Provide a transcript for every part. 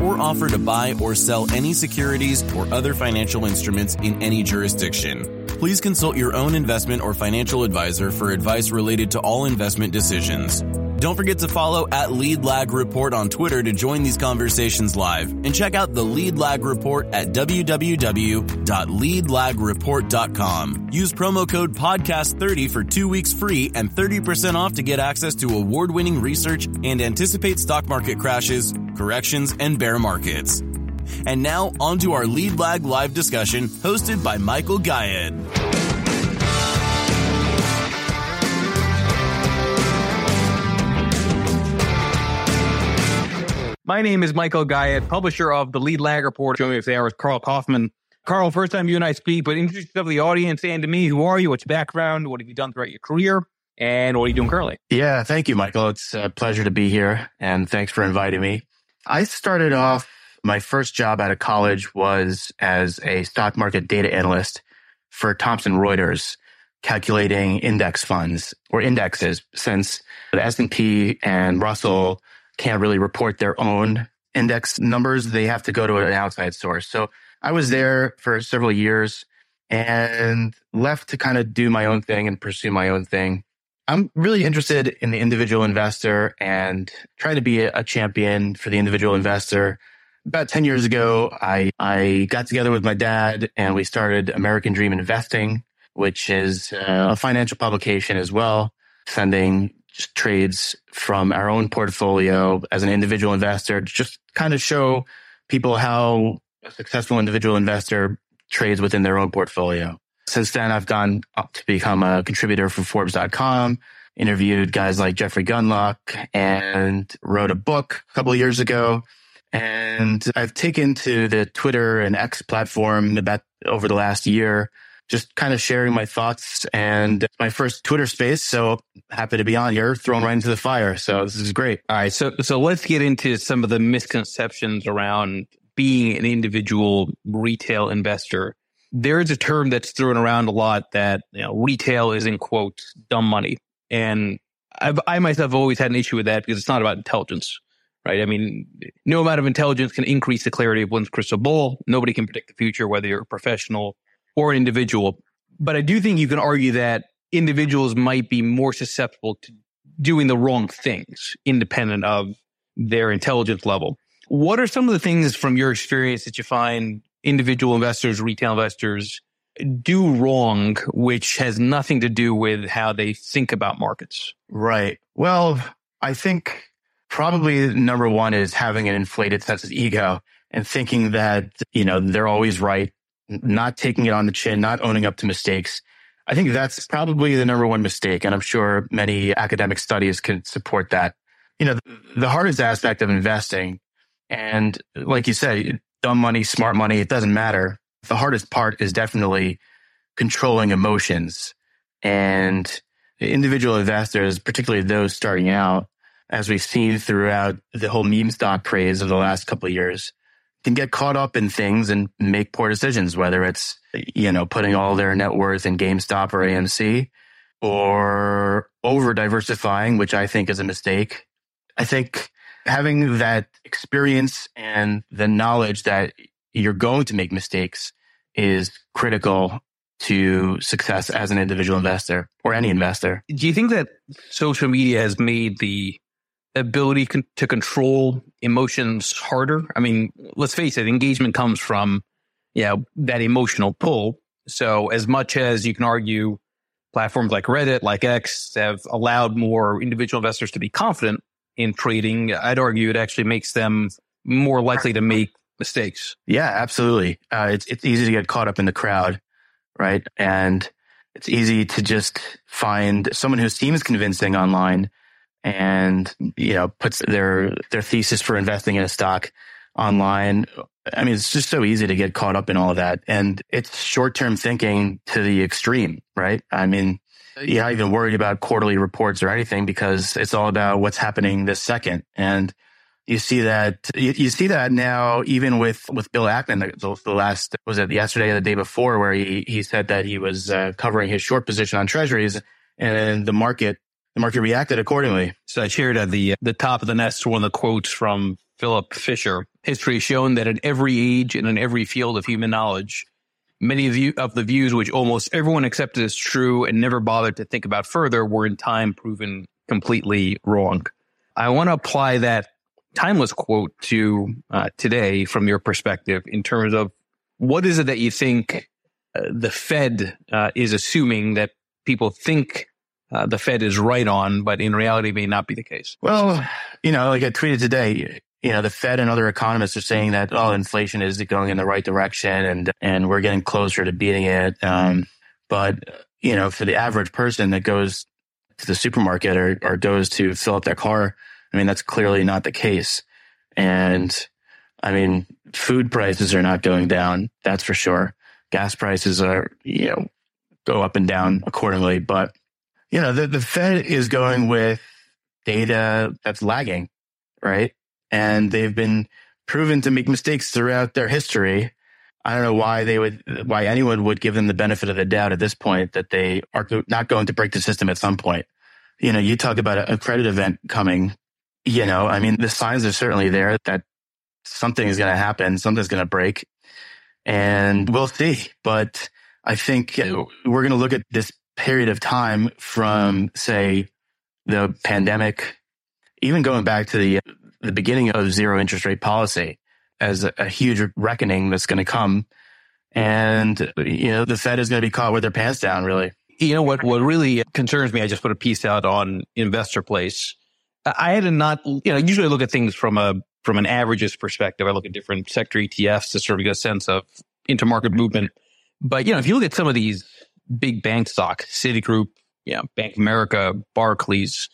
or offer to buy or sell any securities or other financial instruments in any jurisdiction. Please consult your own investment or financial advisor for advice related to all investment decisions. Don't forget to follow at Lead Lag Report on Twitter to join these conversations live and check out the Lead Lag Report at www.leadlagreport.com. Use promo code podcast30 for 2 weeks free and 30% off to get access to award-winning research and anticipate stock market crashes, corrections, and bear markets. And now on to our Lead Lag live discussion hosted by Michael Gayed. My name is Michael Gayed, publisher of the Lead Lag Report. Joining me today is Karl Kaufman. Karl, first time you and I speak, but introduce yourself to the audience and to me. Who are you? What's your background? What have you done throughout your career? And what are you doing currently? Yeah, thank you, Michael. It's a pleasure to be here and thanks for inviting me. I started off, my first job out of college was as a stock market data analyst for Thomson Reuters, calculating index funds or indexes since the S&P and Russell can't really report their own index numbers. They have to go to an outside source. So I was there for several years and left to kind of do my own thing and pursue my own thing. I'm really interested in the individual investor and trying to be a champion for the individual investor. About 10 years ago, I, I got together with my dad and we started American Dream Investing, which is uh, a financial publication as well, sending trades from our own portfolio as an individual investor to just kind of show people how a successful individual investor trades within their own portfolio. Since then, I've gone up to become a contributor for Forbes.com, interviewed guys like Jeffrey Gundlach and wrote a book a couple years ago. And I've taken to the Twitter and X platform about over the last year just kind of sharing my thoughts and my first Twitter space. So happy to be on here, thrown right into the fire. So this is great. All right. So, so let's get into some of the misconceptions around being an individual retail investor. There's a term that's thrown around a lot that you know, retail is in quotes dumb money. And I've, I myself have always had an issue with that because it's not about intelligence, right? I mean, no amount of intelligence can increase the clarity of one's crystal ball. Nobody can predict the future, whether you're a professional or an individual. But I do think you can argue that individuals might be more susceptible to doing the wrong things independent of their intelligence level. What are some of the things from your experience that you find individual investors, retail investors do wrong, which has nothing to do with how they think about markets? Right. Well, I think probably number one is having an inflated sense of ego and thinking that, you know, they're always right not taking it on the chin, not owning up to mistakes. I think that's probably the number one mistake. And I'm sure many academic studies can support that. You know, the hardest aspect of investing and like you said, dumb money, smart money, it doesn't matter. The hardest part is definitely controlling emotions and individual investors, particularly those starting out, as we've seen throughout the whole meme stock craze of the last couple of years, can get caught up in things and make poor decisions, whether it's, you know, putting all their net worth in GameStop or AMC or over diversifying, which I think is a mistake. I think having that experience and the knowledge that you're going to make mistakes is critical to success as an individual investor or any investor. Do you think that social media has made the ability con- to control emotions harder. I mean, let's face it, engagement comes from, you know, that emotional pull. So as much as you can argue platforms like Reddit, like X have allowed more individual investors to be confident in trading, I'd argue it actually makes them more likely to make mistakes. Yeah, absolutely. Uh, it's, it's easy to get caught up in the crowd, right? And it's easy to just find someone who seems convincing online and, you know, puts their, their thesis for investing in a stock online. I mean, it's just so easy to get caught up in all of that. And it's short term thinking to the extreme, right? I mean, you're not even worried about quarterly reports or anything because it's all about what's happening this second. And you see that you, you see that now even with with Bill Ackman the, the, last was it yesterday or the day before where he he said that he was uh, covering his short position on treasuries and the market the market reacted accordingly. So I shared at the the top of the nest one of the quotes from Philip Fisher. History has shown that in every age and in every field of human knowledge, many of, you, of the views which almost everyone accepted as true and never bothered to think about further were in time proven completely wrong. I want to apply that timeless quote to uh, today from your perspective in terms of what is it that you think uh, the Fed uh, is assuming that people think uh, the Fed is right on, but in reality may not be the case? Well, you know, like I tweeted today, you know, the Fed and other economists are saying that, oh, inflation is going in the right direction and, and we're getting closer to beating it. Um, but, you know, for the average person that goes to the supermarket or, or goes to fill up their car, I mean, that's clearly not the case. And I mean, food prices are not going down. That's for sure. Gas prices are, you know, go up and down accordingly. But, you know, the, the Fed is going with data that's lagging, right? And they've been proven to make mistakes throughout their history. I don't know why they would, why anyone would give them the benefit of the doubt at this point that they are not going to break the system at some point. You know, you talk about a credit event coming you know, I mean, the signs are certainly there that something is going to happen, something's going to break, and we'll see. But I think we're going to look at this period of time from, say, the pandemic, even going back to the the beginning of zero interest rate policy as a, a huge reckoning that's going to come. And, you know, the Fed is going to be caught with their pants down, really. You know, what, what really concerns me, I just put a piece out on Investor Place I had to not, you know, usually I look at things from a, from an averages perspective. I look at different sector ETFs to sort of get a sense of intermarket movement. But, you know, if you look at some of these big bank stock, Citigroup, you know, Bank of America, Barclays,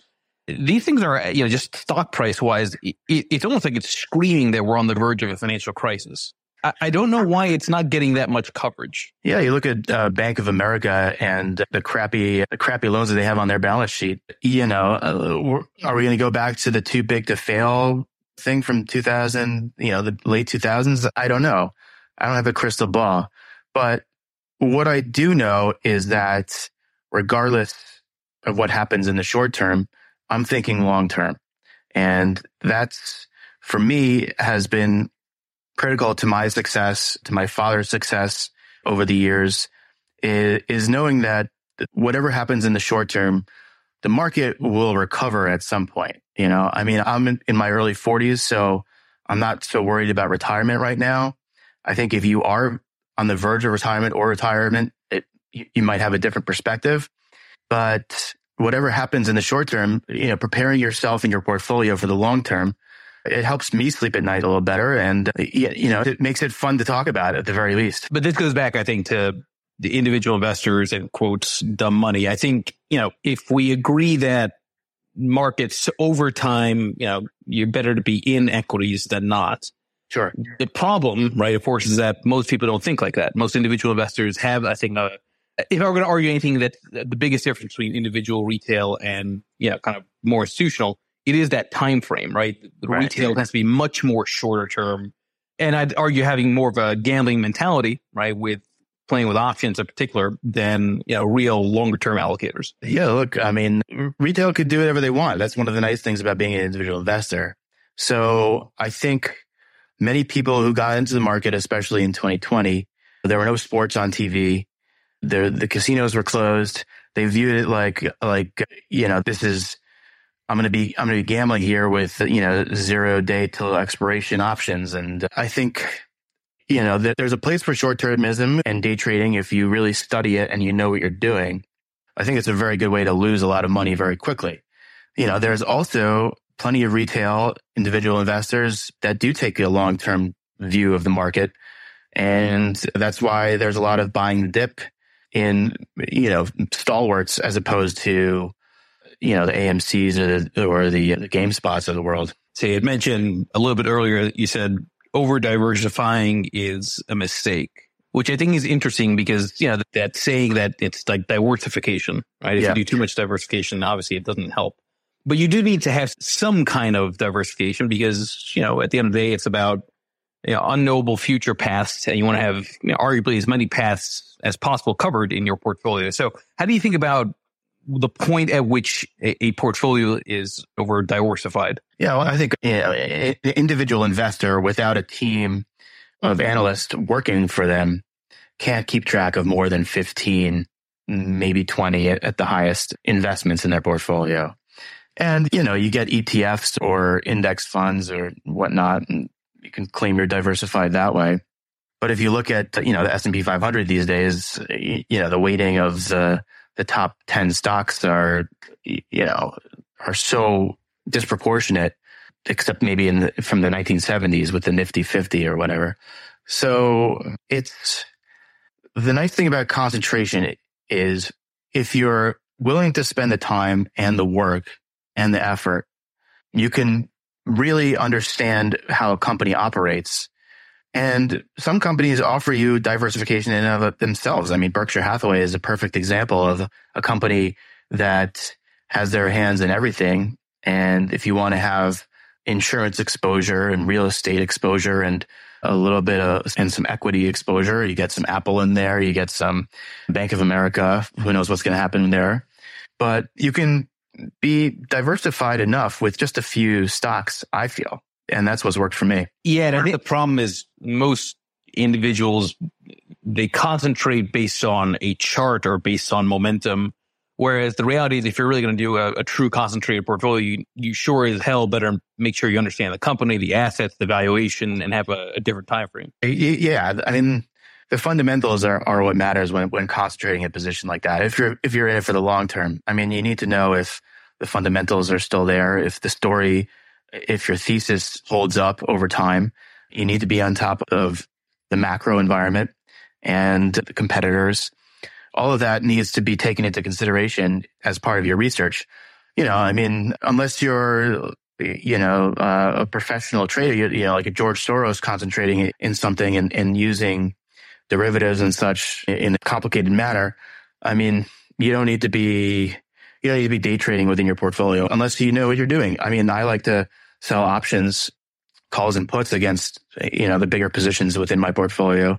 these things are, you know, just stock price wise, it, it's almost like it's screaming that we're on the verge of a financial crisis. I don't know why it's not getting that much coverage. Yeah, you look at uh, Bank of America and the crappy, the crappy loans that they have on their balance sheet. You know, uh, are we going to go back to the too big to fail thing from 2000? You know, the late 2000s. I don't know. I don't have a crystal ball, but what I do know is that regardless of what happens in the short term, I'm thinking long term, and that's for me has been critical to my success, to my father's success over the years is, knowing that whatever happens in the short term, the market will recover at some point. You know, I mean, I'm in my early 40s, so I'm not so worried about retirement right now. I think if you are on the verge of retirement or retirement, it, you, you might have a different perspective. But whatever happens in the short term, you know, preparing yourself and your portfolio for the long term it helps me sleep at night a little better. And, uh, you know, it makes it fun to talk about at the very least. But this goes back, I think, to the individual investors and quotes dumb money. I think, you know, if we agree that markets over time, you know, you're better to be in equities than not. Sure. The problem, right, of course, is that most people don't think like that. Most individual investors have, I think, a, if I were going to argue anything that the biggest difference between individual retail and, yeah, kind of more institutional it is that time frame, right? The right. retail has to be much more shorter term. And I'd argue having more of a gambling mentality, right, with playing with options in particular than, you know, real longer term allocators. Yeah, look, I mean, retail could do whatever they want. That's one of the nice things about being an individual investor. So I think many people who got into the market, especially in 2020, there were no sports on TV. The, the casinos were closed. They viewed it like, like, you know, this is I'm going to be, I'm going to be gambling here with, you know, zero day till expiration options. And I think, you know, there's a place for short termism and day trading if you really study it and you know what you're doing. I think it's a very good way to lose a lot of money very quickly. You know, there's also plenty of retail individual investors that do take a long term view of the market. And that's why there's a lot of buying the dip in, you know, stalwarts as opposed to you know, the AMCs or the, or the, the GameStops of the world. So you had mentioned a little bit earlier, that you said over diversifying is a mistake, which I think is interesting because, you know, that saying that it's like diversification, right? If Yeah. you do too much diversification, obviously it doesn't help. But you do need to have some kind of diversification because, you know, at the end of the day, it's about you know, unknowable future paths and you want to have you know, arguably as many paths as possible covered in your portfolio. So how do you think about the point at which a, a portfolio is over diversified? Yeah, well, I think you know, an individual investor without a team of analysts working for them can't keep track of more than 15, maybe 20 at, at the highest investments in their portfolio. And, you know, you get ETFs or index funds or whatnot, and you can claim you're diversified that way. But if you look at, you know, the S&P 500 these days, you know, the weighting of the, the top 10 stocks are, you know, are so disproportionate, except maybe in the, from the 1970s with the Nifty 50 or whatever. So it's the nice thing about concentration is if you're willing to spend the time and the work and the effort, you can really understand how a company operates. And some companies offer you diversification in and of themselves. I mean, Berkshire Hathaway is a perfect example of a company that has their hands in everything. And if you want to have insurance exposure and real estate exposure and a little bit of and some equity exposure, you get some Apple in there, you get some Bank of America. Who knows what's going to happen there? But you can be diversified enough with just a few stocks, I feel. And that's what's worked for me. Yeah, and I think the problem is most individuals they concentrate based on a chart or based on momentum. Whereas the reality is, if you're really going to do a, a true concentrated portfolio, you, you sure as hell better make sure you understand the company, the assets, the valuation, and have a, a different time frame. Y- y- Yeah, I mean, the fundamentals are, are what matters when when concentrating a position like that. If you're if you're in it for the long term, I mean, you need to know if the fundamentals are still there, if the story, if your thesis holds up over time. You need to be on top of the macro environment and the competitors. All of that needs to be taken into consideration as part of your research. You know, I mean, unless you're you know, uh, a professional trader, you, you know, like a George Soros concentrating in something and, and using derivatives and such in a complicated manner. I mean, you don't need to be, you don't need to be day trading within your portfolio unless you know what you're doing. I mean, I like to sell options, calls and puts against, you know, the bigger positions within my portfolio.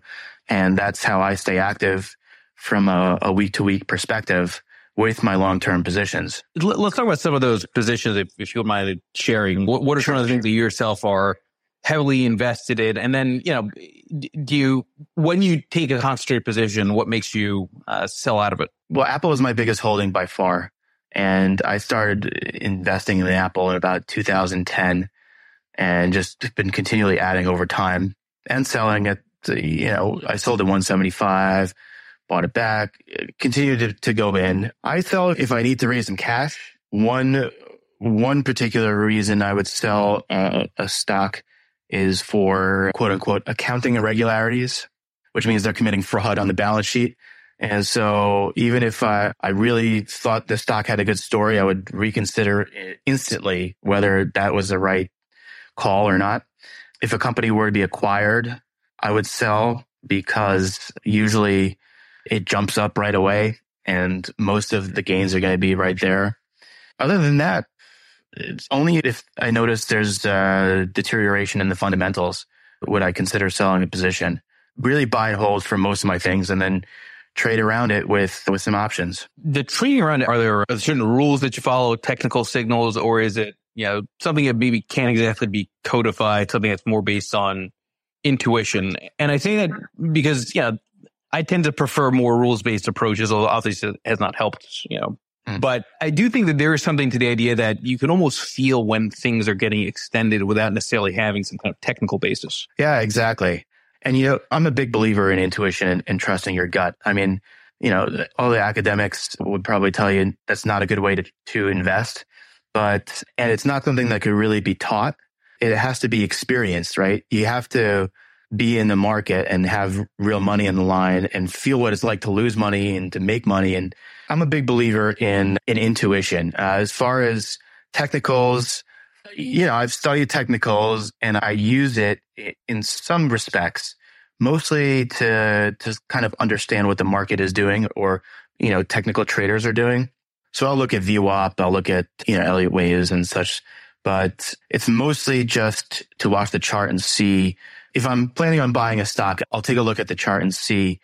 And that's how I stay active from a, week to week perspective with my long term positions. Let- Let's talk about some of those positions, if, if you don't mind sharing. What, what are some of the things that you yourself are heavily invested in? And then, you know, do you, when you take a concentrated position, what makes you uh, sell out of it? Well, Apple is my biggest holding by far. And I started investing in Apple in about 2010 and just been continually adding over time and selling at, you know, I sold at 175, bought it back, continued to, to go in. I felt if I need to raise some cash, one, one particular reason I would sell a, a stock is for quote unquote accounting irregularities, which means they're committing fraud on the balance sheet. And so even if I, I really thought the stock had a good story, I would reconsider instantly whether that was the right call or not. If a company were to be acquired, I would sell because usually it jumps up right away and most of the gains are going to be right there. Other than that, it's only if I notice there's uh, deterioration in the fundamentals would I consider selling a position. Really buy and hold for most of my things and then trade around it with with some options. The trading around it, are there certain rules that you follow, technical signals, or is it, you know, something that maybe can't exactly be codified, something that's more based on intuition? And I say that because, yeah, I tend to prefer more rules based approaches, although obviously it has not helped, you know. Mm. But I do think that there is something to the idea that you can almost feel when things are getting extended without necessarily having some kind of technical basis. Yeah, exactly. And you know, I'm a big believer in intuition and, and trusting your gut. I mean, you know, all the academics would probably tell you that's not a good way to, to invest, but, and it's not something that could really be taught. It has to be experienced, right? You have to be in the market and have real money on the line and feel what it's like to lose money and to make money. And I'm a big believer in, in intuition. Uh, as far as technicals, you know, I've studied technicals and I use it in some respects, mostly to, to kind of understand what the market is doing or, you know, technical traders are doing. So I'll look at VWAP, I'll look at, you know, Elliott waves and such, but it's mostly just to watch the chart and see if I'm planning on buying a stock, I'll take a look at the chart and see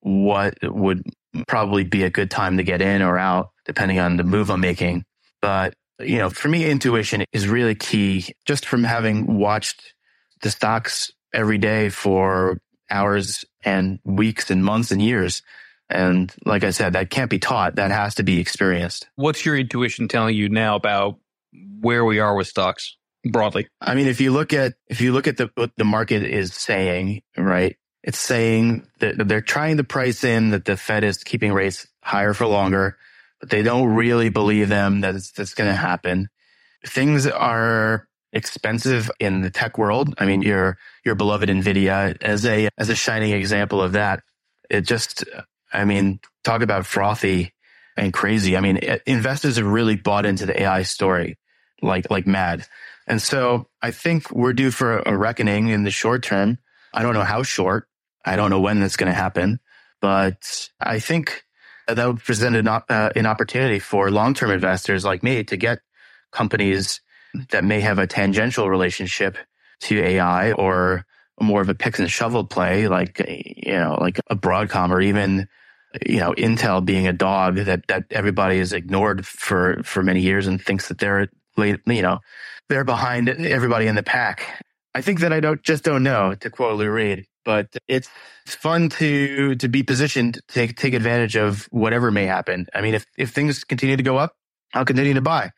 what would probably be a good time to get in or out, depending on the move I'm making. But, you know, for me, intuition is really key just from having watched the stocks every day for hours and weeks and months and years. And like I said, that can't be taught. That has to be experienced. What's your intuition telling you now about where we are with stocks broadly? I mean, if you look at, if you look at the, what the market is saying, right? It's saying that they're trying to price in that the Fed is keeping rates higher for longer, but they don't really believe them that it's, that's going to happen. Things are expensive in the tech world. I mean, your, your beloved NVIDIA as a, as a shining example of that. It just, I mean, talk about frothy and crazy. I mean, investors have really bought into the AI story like, like mad. And so I think we're due for a reckoning in the short term. I don't know how short. I don't know when that's going to happen, but I think that would present an, uh, an opportunity for long-term investors like me to get companies that may have a tangential relationship to AI or more of a picks and shovel play, like, you know, like a Broadcom or even, you know, Intel being a dog that, that everybody has ignored for, for many years and thinks that they're late, you know, they're behind everybody in the pack. I think that I don't just don't know to quote Lou Reed but it's fun to to be positioned to take take advantage of whatever may happen. I mean, if if things continue to go up, I'll continue to buy,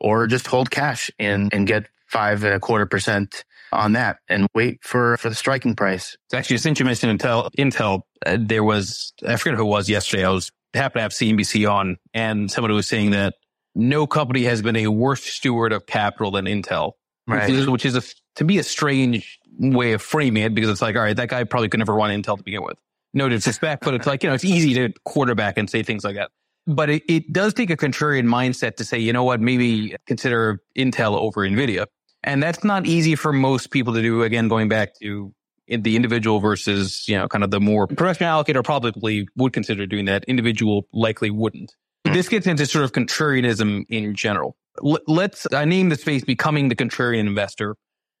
or just hold cash and and get five and a quarter percent on that and wait for for the striking price. It's actually since you mentioned Intel, Intel, uh, there was I forget who it was yesterday. I was happened to have CNBC on, and somebody was saying that no company has been a worse steward of capital than Intel, right. which is, which is a, to be a strange way of framing it because it's like, all right, that guy probably could never run Intel to begin with. No disrespect, but it's like, you know, it's easy to quarterback and say things like that. But it, it does take a contrarian mindset to say, you know what, maybe consider Intel over NVIDIA. And that's not easy for most people to do. Again, going back to the individual versus, you know, kind of the more professional allocator probably would consider doing that. Individual likely wouldn't. Hmm. This gets into sort of contrarianism in general. L- let's, I name the space becoming the contrarian investor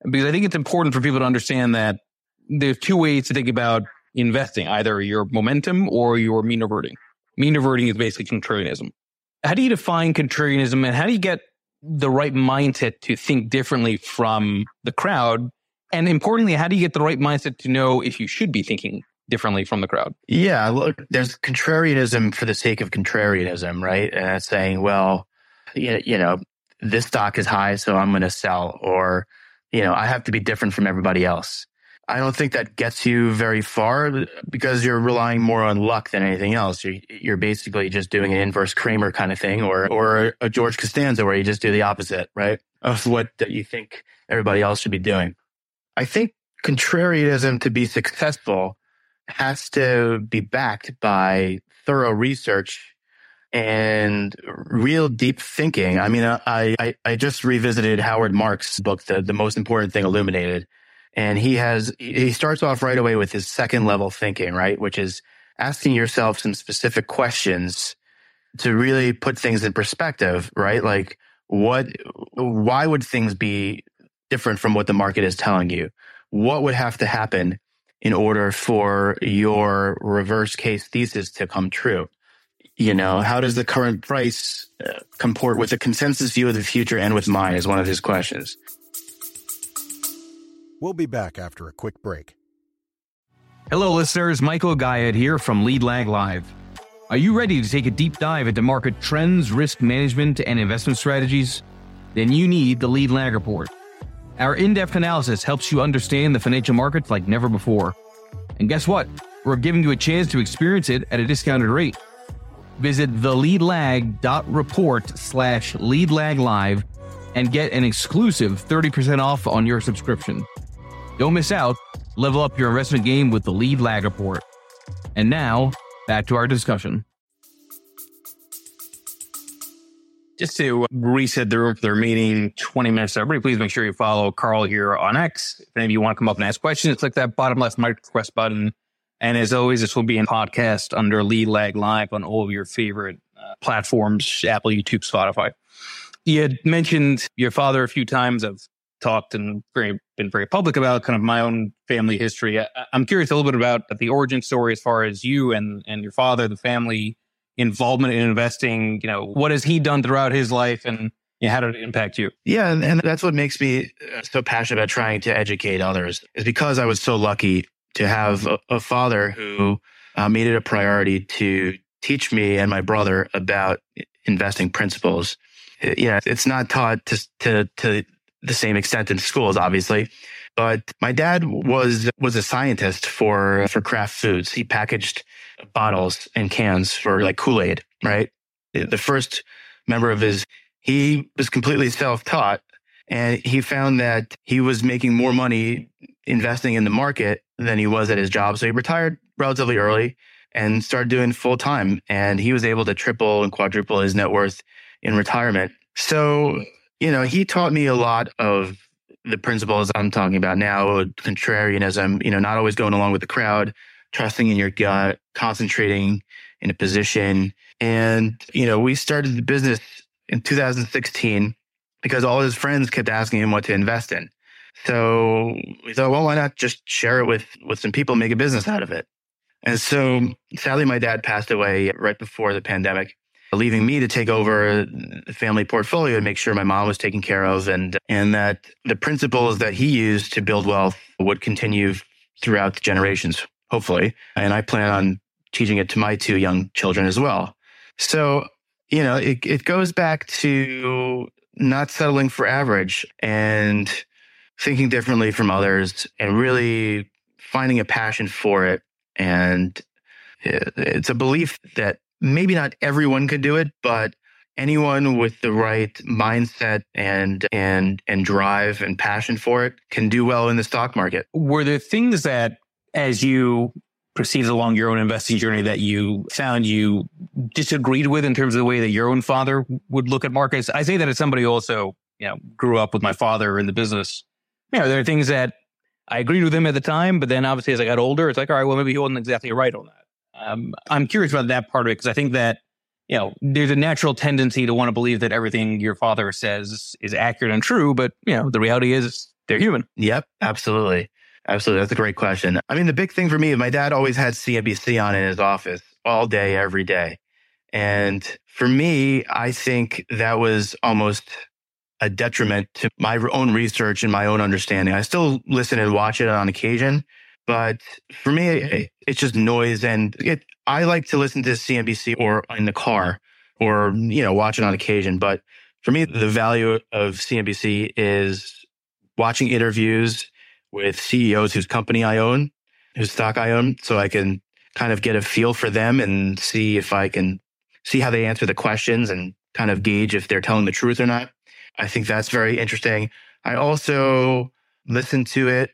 because I think it's important for people to understand that there's two ways to think about investing, either your momentum or your mean reverting. Mean reverting is basically contrarianism. How do you define contrarianism and how do you get the right mindset to think differently from the crowd? And importantly, how do you get the right mindset to know if you should be thinking differently from the crowd? Yeah, look, there's contrarianism for the sake of contrarianism, right? And saying, well, you know, this stock is high, so I'm going to sell, or you know, I have to be different from everybody else. I don't think that gets you very far because you're relying more on luck than anything else. You're, you're basically just doing an inverse Cramer kind of thing or, or a George Costanza where you just do the opposite, right? Of what you think everybody else should be doing. I think contrarianism to be successful has to be backed by thorough research and real deep thinking. I mean, uh, I, I, I just revisited Howard Marks' book, the, the most important thing illuminated. And he has, he starts off right away with his second level thinking, right? Which is asking yourself some specific questions to really put things in perspective, right? Like what, why would things be different from what the market is telling you? What would have to happen in order for your reverse case thesis to come true? You know, how does the current price uh, comport with the consensus view of the future and with mine is one of his questions. We'll be back after a quick break. Hello, listeners. Michael Gayed here from Lead Lag Live. Are you ready to take a deep dive into market trends, risk management, and investment strategies? Then you need the Lead Lag Report. Our in depth analysis helps you understand the financial markets like never before. And guess what? We're giving you a chance to experience it at a discounted rate. Visit theleadlag.report slash leadlaglive and get an exclusive 30% off on your subscription. Don't miss out. Level up your investment game with the Lead Lag Report. And now, back to our discussion. Just to reset the room for the meeting 20 minutes, everybody, please make sure you follow Karl here on X. If any of you want to come up and ask questions, click that bottom left mic request button. And as always, this will be in podcast under Lead Lag Live on all of your favorite uh, platforms, Apple, YouTube, Spotify. You had mentioned your father a few times. I've talked and very, been very public about kind of my own family history. I, am curious a little bit about the origin story as far as you and, and your father, the family involvement in investing. You know, what has he done throughout his life and you know, how did it impact you? Yeah. And, and that's what makes me uh, so passionate about trying to educate others is because I was so lucky to have a, a father who uh, made it a priority to teach me and my brother about investing principles. Uh, yeah, it's not taught to, to, to the same extent in schools, obviously. But my dad was was a scientist for for Kraft Foods. He packaged bottles and cans for like Kool Aid, right? The first member of his, he was completely self taught, and he found that he was making more money investing in the market than he was at his job. So he retired relatively early and started doing full time. And he was able to triple and quadruple his net worth in retirement. So, you know, he taught me a lot of the principles I'm talking about now, contrarianism, you know, not always going along with the crowd, trusting in your gut, concentrating in a position. And, you know, we started the business in 2016 because all his friends kept asking him what to invest in. So we thought, well, why not just share it with, with some people, make a business out of it? And so sadly, my dad passed away right before the pandemic, leaving me to take over the family portfolio and make sure my mom was taken care of and, and that the principles that he used to build wealth would continue throughout the generations, hopefully. And I plan on teaching it to my two young children as well. So, you know, it, it goes back to not settling for average and thinking differently from others and really finding a passion for it. And it's a belief that maybe not everyone could do it, but anyone with the right mindset and and and drive and passion for it can do well in the stock market. Were there things that as you proceeded along your own investing journey that you found you disagreed with in terms of the way that your own father would look at markets? I say that as somebody who also, you know, grew up with my father in the business you know, there are things that I agreed with him at the time, but then obviously as I got older, it's like, all right, well, maybe he wasn't exactly right on that. Um, I'm curious about that part of it because I think that, you know, there's a natural tendency to want to believe that everything your father says is accurate and true, but, you know, the reality is they're human. Yep, absolutely. Absolutely. That's a great question. I mean, the big thing for me, my dad always had CNBC on in his office all day, every day. And for me, I think that was almost a detriment to my own research and my own understanding. I still listen and watch it on occasion, but for me, it's just noise. And it, I like to listen to CNBC or in the car or, you know, watch it on occasion. But for me, the value of CNBC is watching interviews with CEOs whose company I own, whose stock I own, so I can kind of get a feel for them and see if I can see how they answer the questions and kind of gauge if they're telling the truth or not. I think that's very interesting. I also listen to it,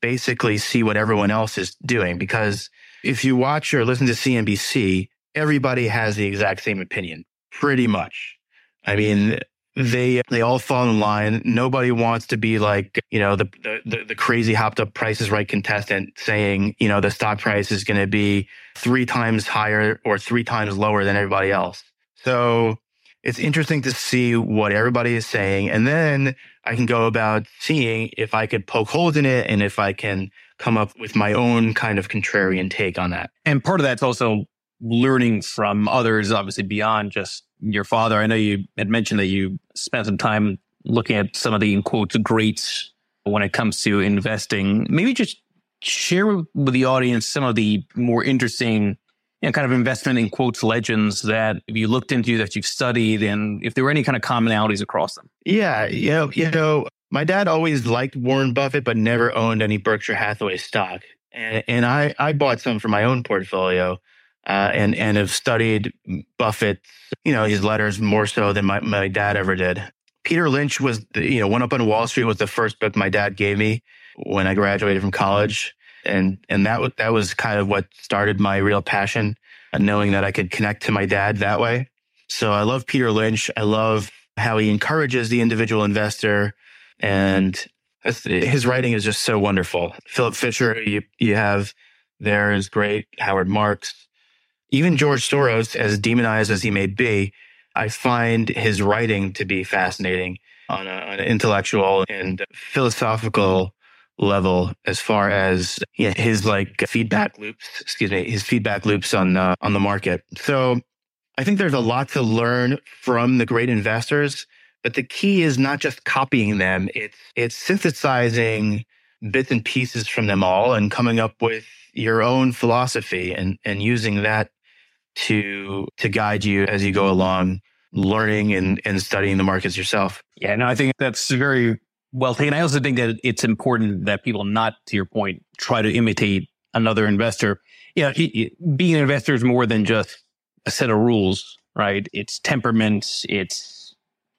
basically see what everyone else is doing because if you watch or listen to CNBC, everybody has the exact same opinion, pretty much. I mean, they they all fall in line. Nobody wants to be like you know the the, the crazy hopped up prices right contestant saying you know the stock price is going to be three times higher or three times lower than everybody else. So it's interesting to see what everybody is saying. And then I can go about seeing if I could poke holes in it and if I can come up with my own kind of contrarian take on that. And part of that's also learning from others, obviously beyond just your father. I know you had mentioned that you spent some time looking at some of the in quotes greats when it comes to investing. Maybe just share with the audience some of the more interesting you know, kind of investment in quotes legends that you looked into that you've studied and if there were any kind of commonalities across them? Yeah, you know, you know, my dad always liked Warren Buffett, but never owned any Berkshire Hathaway stock. And, and I, I bought some for my own portfolio. Uh, and and have studied Buffett, you know, his letters more so than my, my dad ever did. Peter Lynch was, the, you know, One Up on Wall Street was the first book my dad gave me when I graduated from college and and that was that was kind of what started my real passion, uh, knowing that I could connect to my dad that way. So I love Peter Lynch. I love how he encourages the individual investor and his writing is just so wonderful. Philip Fisher, you, you have there is great. Howard Marks, even George Soros, as demonized as he may be, I find his writing to be fascinating on, a, on an intellectual and philosophical level as far as his like feedback loops, excuse me, his feedback loops on uh, on the market. So I think there's a lot to learn from the great investors, but the key is not just copying them. It's it's synthesizing bits and pieces from them all and coming up with your own philosophy and and using that to to guide you as you go along learning and, and studying the markets yourself. Yeah, no, I think that's very well taken. I also think that it's important that people not, to your point, try to imitate another investor. Yeah, you know, being an investor is more than just a set of rules, right? It's temperament, it's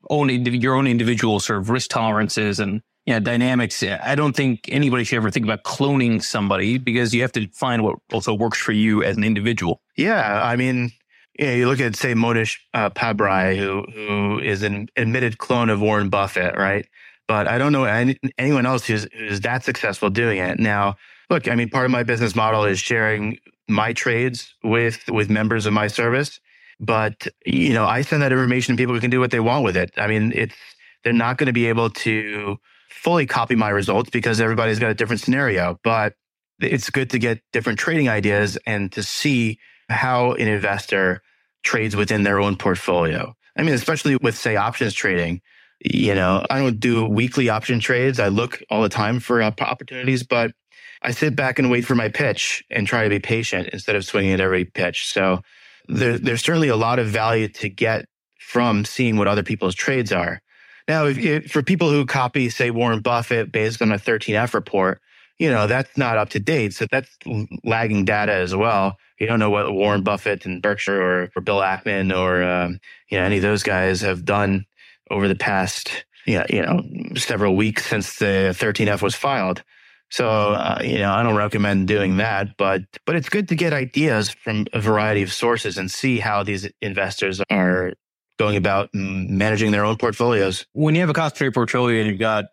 own your own individual sort of risk tolerances and yeah, dynamics. I don't think anybody should ever think about cloning somebody because you have to find what also works for you as an individual. Yeah, I mean, you, know, you look at say Mohnish uh, Pabrai, who who is an admitted clone of Warren Buffett, right? But I don't know any, anyone else who's who's that successful doing it. Now, look, I mean, part of my business model is sharing my trades with with members of my service. But you know, I send that information to people who can do what they want with it. I mean, it's they're not going to be able to fully copy my results because everybody's got a different scenario. But it's good to get different trading ideas and to see how an investor trades within their own portfolio. I mean, especially with say options trading, you know, I don't do weekly option trades. I look all the time for opportunities, but I sit back and wait for my pitch and try to be patient instead of swinging at every pitch. So there, there's certainly a lot of value to get from seeing what other people's trades are. Now, if, if, for people who copy, say, Warren Buffett based on a 13F report, you know, that's not up to date. So that's lagging data as well. You don't know what Warren Buffett and Berkshire or, or Bill Ackman or, um, you know, any of those guys have done over the past, know, you know several weeks since the 13F was filed. So, uh, you know, I don't recommend doing that, but, but it's good to get ideas from a variety of sources and see how these investors are going about managing their own portfolios. When you have a concentrated portfolio and you've got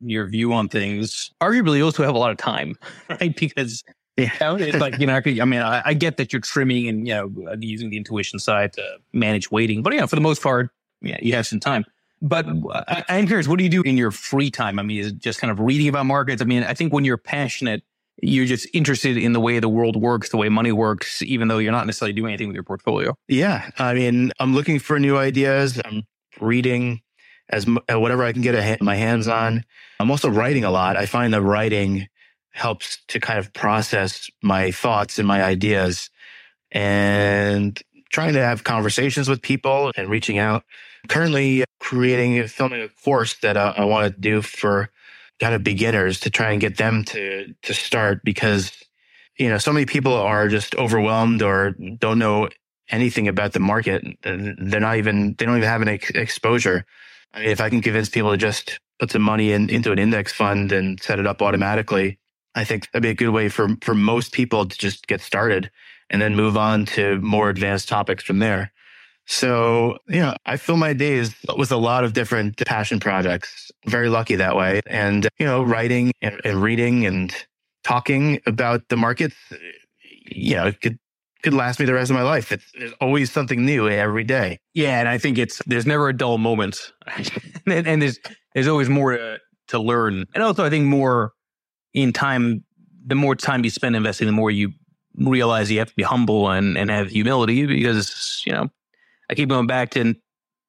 your view on things, arguably you also have a lot of time, right? Because yeah. it's like, you know, I mean, I, I, get that you're trimming and, you know, uh, using the intuition side to manage waiting, but, you know, for the most part, yeah, you have some time. But uh, I, I'm curious, what do you do in your free time? I mean, is it just kind of reading about markets? I mean, I think when you're passionate, you're just interested in the way the world works, the way money works, even though you're not necessarily doing anything with your portfolio. Yeah. I mean, I'm looking for new ideas. I'm reading as uh, whatever I can get a, my hands on. I'm also writing a lot. I find that writing helps to kind of process my thoughts and my ideas and trying to have conversations with people and reaching out. Currently uh, creating, uh, filming a course that uh, I want to do for kind of beginners to try and get them to, to start because, you know, so many people are just overwhelmed or don't know anything about the market. They're not even, they don't even have any exposure. I mean, if I can convince people to just put some money in, into an index fund and set it up automatically, I think that'd be a good way for, for most people to just get started and then move on to more advanced topics from there. So, you know, I fill my days with a lot of different passion projects. Very lucky that way. And, you know, writing and, and reading and talking about the markets, you know, it could could last me the rest of my life. It's, there's always something new every day. Yeah, and I think it's there's never a dull moment, and, and, there's there's always more to, to learn, and also I think more in time. The more time you spend investing, the more you realize you have to be humble and and have humility because you know I keep going back to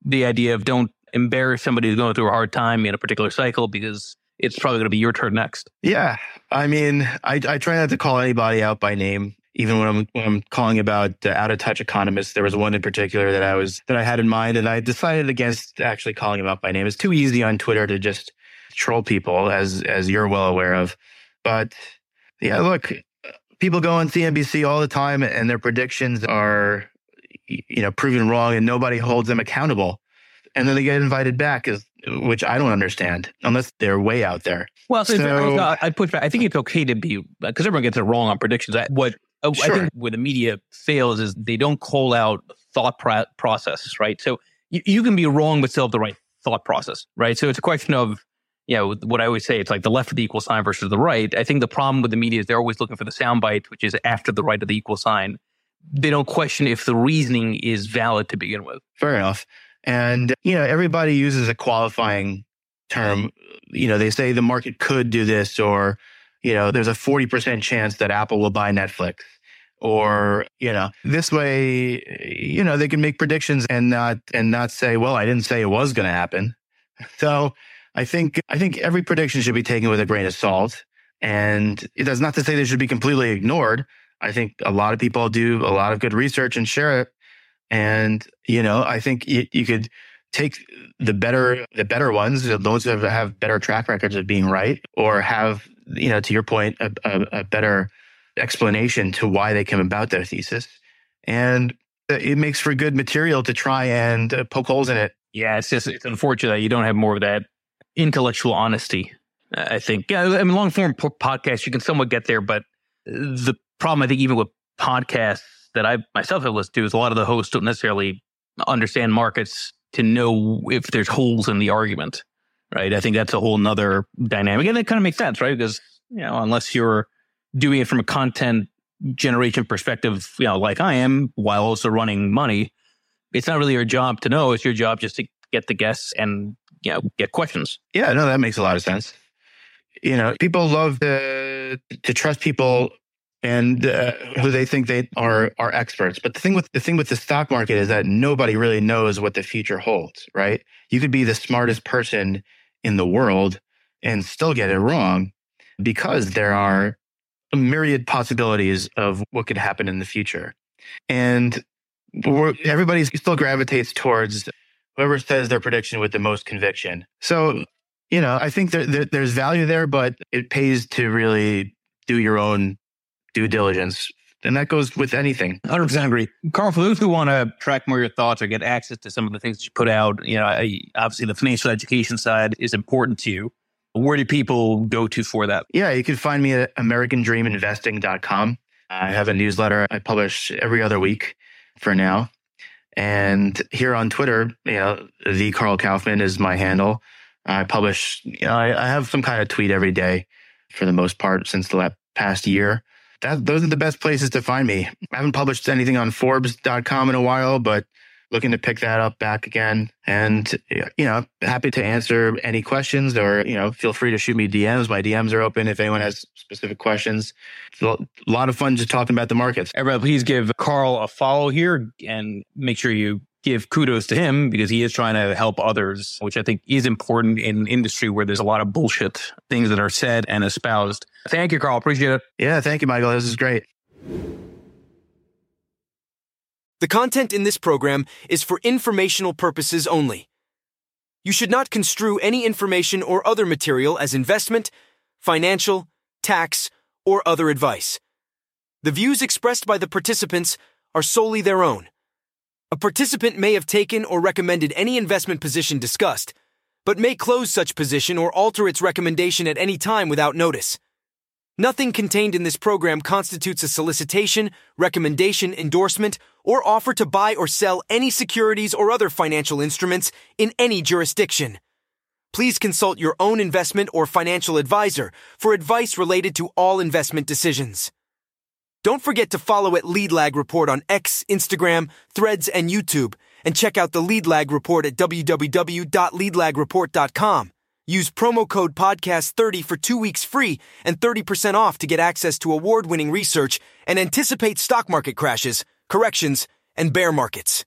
the idea of don't embarrass somebody who's going through a hard time in a particular cycle because it's probably going to be your turn next. Yeah, I mean, I I try not to call anybody out by name even when I'm when I'm calling about uh, out of touch economists, there was one in particular that I was that I had in mind, and I decided against actually calling him out by name. It's too easy on Twitter to just troll people, as as you're well aware of. But yeah, look, people go on CNBC all the time, and their predictions are you know proven wrong, and nobody holds them accountable. And then they get invited back, is, which I don't understand unless they're way out there. Well, so, so I put back. I think it's okay to be uh, because everyone gets it wrong on predictions. What oh, sure. I think where the media fails is they don't call out thought pro- process, right? So you, you can be wrong, but still have the right thought process, right? So it's a question of, you know, what I always say, it's like the left of the equal sign versus the right. I think the problem with the media is they're always looking for the soundbite, which is after the right of the equal sign. They don't question if the reasoning is valid to begin with. Fair enough. And, you know, everybody uses a qualifying term. You know, they say the market could do this, or, you know, there's a 40% chance that Apple will buy Netflix. Or, you know, this way, you know, they can make predictions and not, and not say, well, I didn't say it was going to happen. So I think, I think every prediction should be taken with a grain of salt. And that's not to say they should be completely ignored. I think a lot of people do a lot of good research and share it. And, you know, I think you, you could take the better, the better ones, those who have, have better track records of being right or have, you know, to your point, a, a, a better explanation to why they came about their thesis. And it makes for good material to try and uh, poke holes in it. Yeah, it's just, it's unfortunate that you don't have more of that intellectual honesty. I think, yeah, I mean, long form podcast you can somewhat get there, but the problem, I think, even with podcasts that I myself have listened to, is a lot of the hosts don't necessarily understand markets to know if there's holes in the argument, right? I think that's a whole nother dynamic. And it kind of makes sense, right? Because, you know, unless you're doing it from a content generation perspective, you know, like I am, while also running money, it's not really your job to know. It's your job just to get the guests and, you know, get questions. Yeah, no, that makes a lot of sense. You know, people love to, to trust people and uh, who they think they are are experts. But the thing with the thing with the stock market is that nobody really knows what the future holds, right? You could be the smartest person in the world and still get it wrong because there are a myriad possibilities of what could happen in the future. And everybody still gravitates towards whoever says their prediction with the most conviction. So, you know, I think that there, there's value there, but it pays to really do your own due diligence. And that goes with anything. 100% agree. Karl, for those who want to track more of your thoughts or get access to some of the things that you put out, you know, I, obviously the financial education side is important to you. Where do people go to for that? Yeah, you can find me at AmericanDreamInvesting.com. I have a newsletter I publish every other week for now. And here on Twitter, you know, the Karl Kaufman is my handle. I publish, you know, I, I have some kind of tweet every day for the most part since the last, past year that those are the best places to find me. I haven't published anything on Forbes.com in a while, but looking to pick that up back again. And, you know, happy to answer any questions or, you know, feel free to shoot me DMs. My DMs are open if anyone has specific questions. It's a lot of fun just talking about the markets. Everybody, please give Karl a follow here and make sure you give kudos to him because he is trying to help others, which I think is important in an industry where there's a lot of bullshit things that are said and espoused. Thank you, Karl. Appreciate it. Yeah, thank you, Michael. This is great. The content in this program is for informational purposes only. You should not construe any information or other material as investment, financial, tax, or other advice. The views expressed by the participants are solely their own a participant may have taken or recommended any investment position discussed, but may close such position or alter its recommendation at any time without notice. Nothing contained in this program constitutes a solicitation, recommendation, endorsement, or offer to buy or sell any securities or other financial instruments in any jurisdiction. Please consult your own investment or financial advisor for advice related to all investment decisions. Don't forget to follow at Lead Lag Report on X, Instagram, Threads, and YouTube, and check out the Lead Lag Report at www.leadlagreport.com. Use promo code podcast30 for 2 weeks free and 30% off to get access to award-winning research and anticipate stock market crashes, corrections, and bear markets.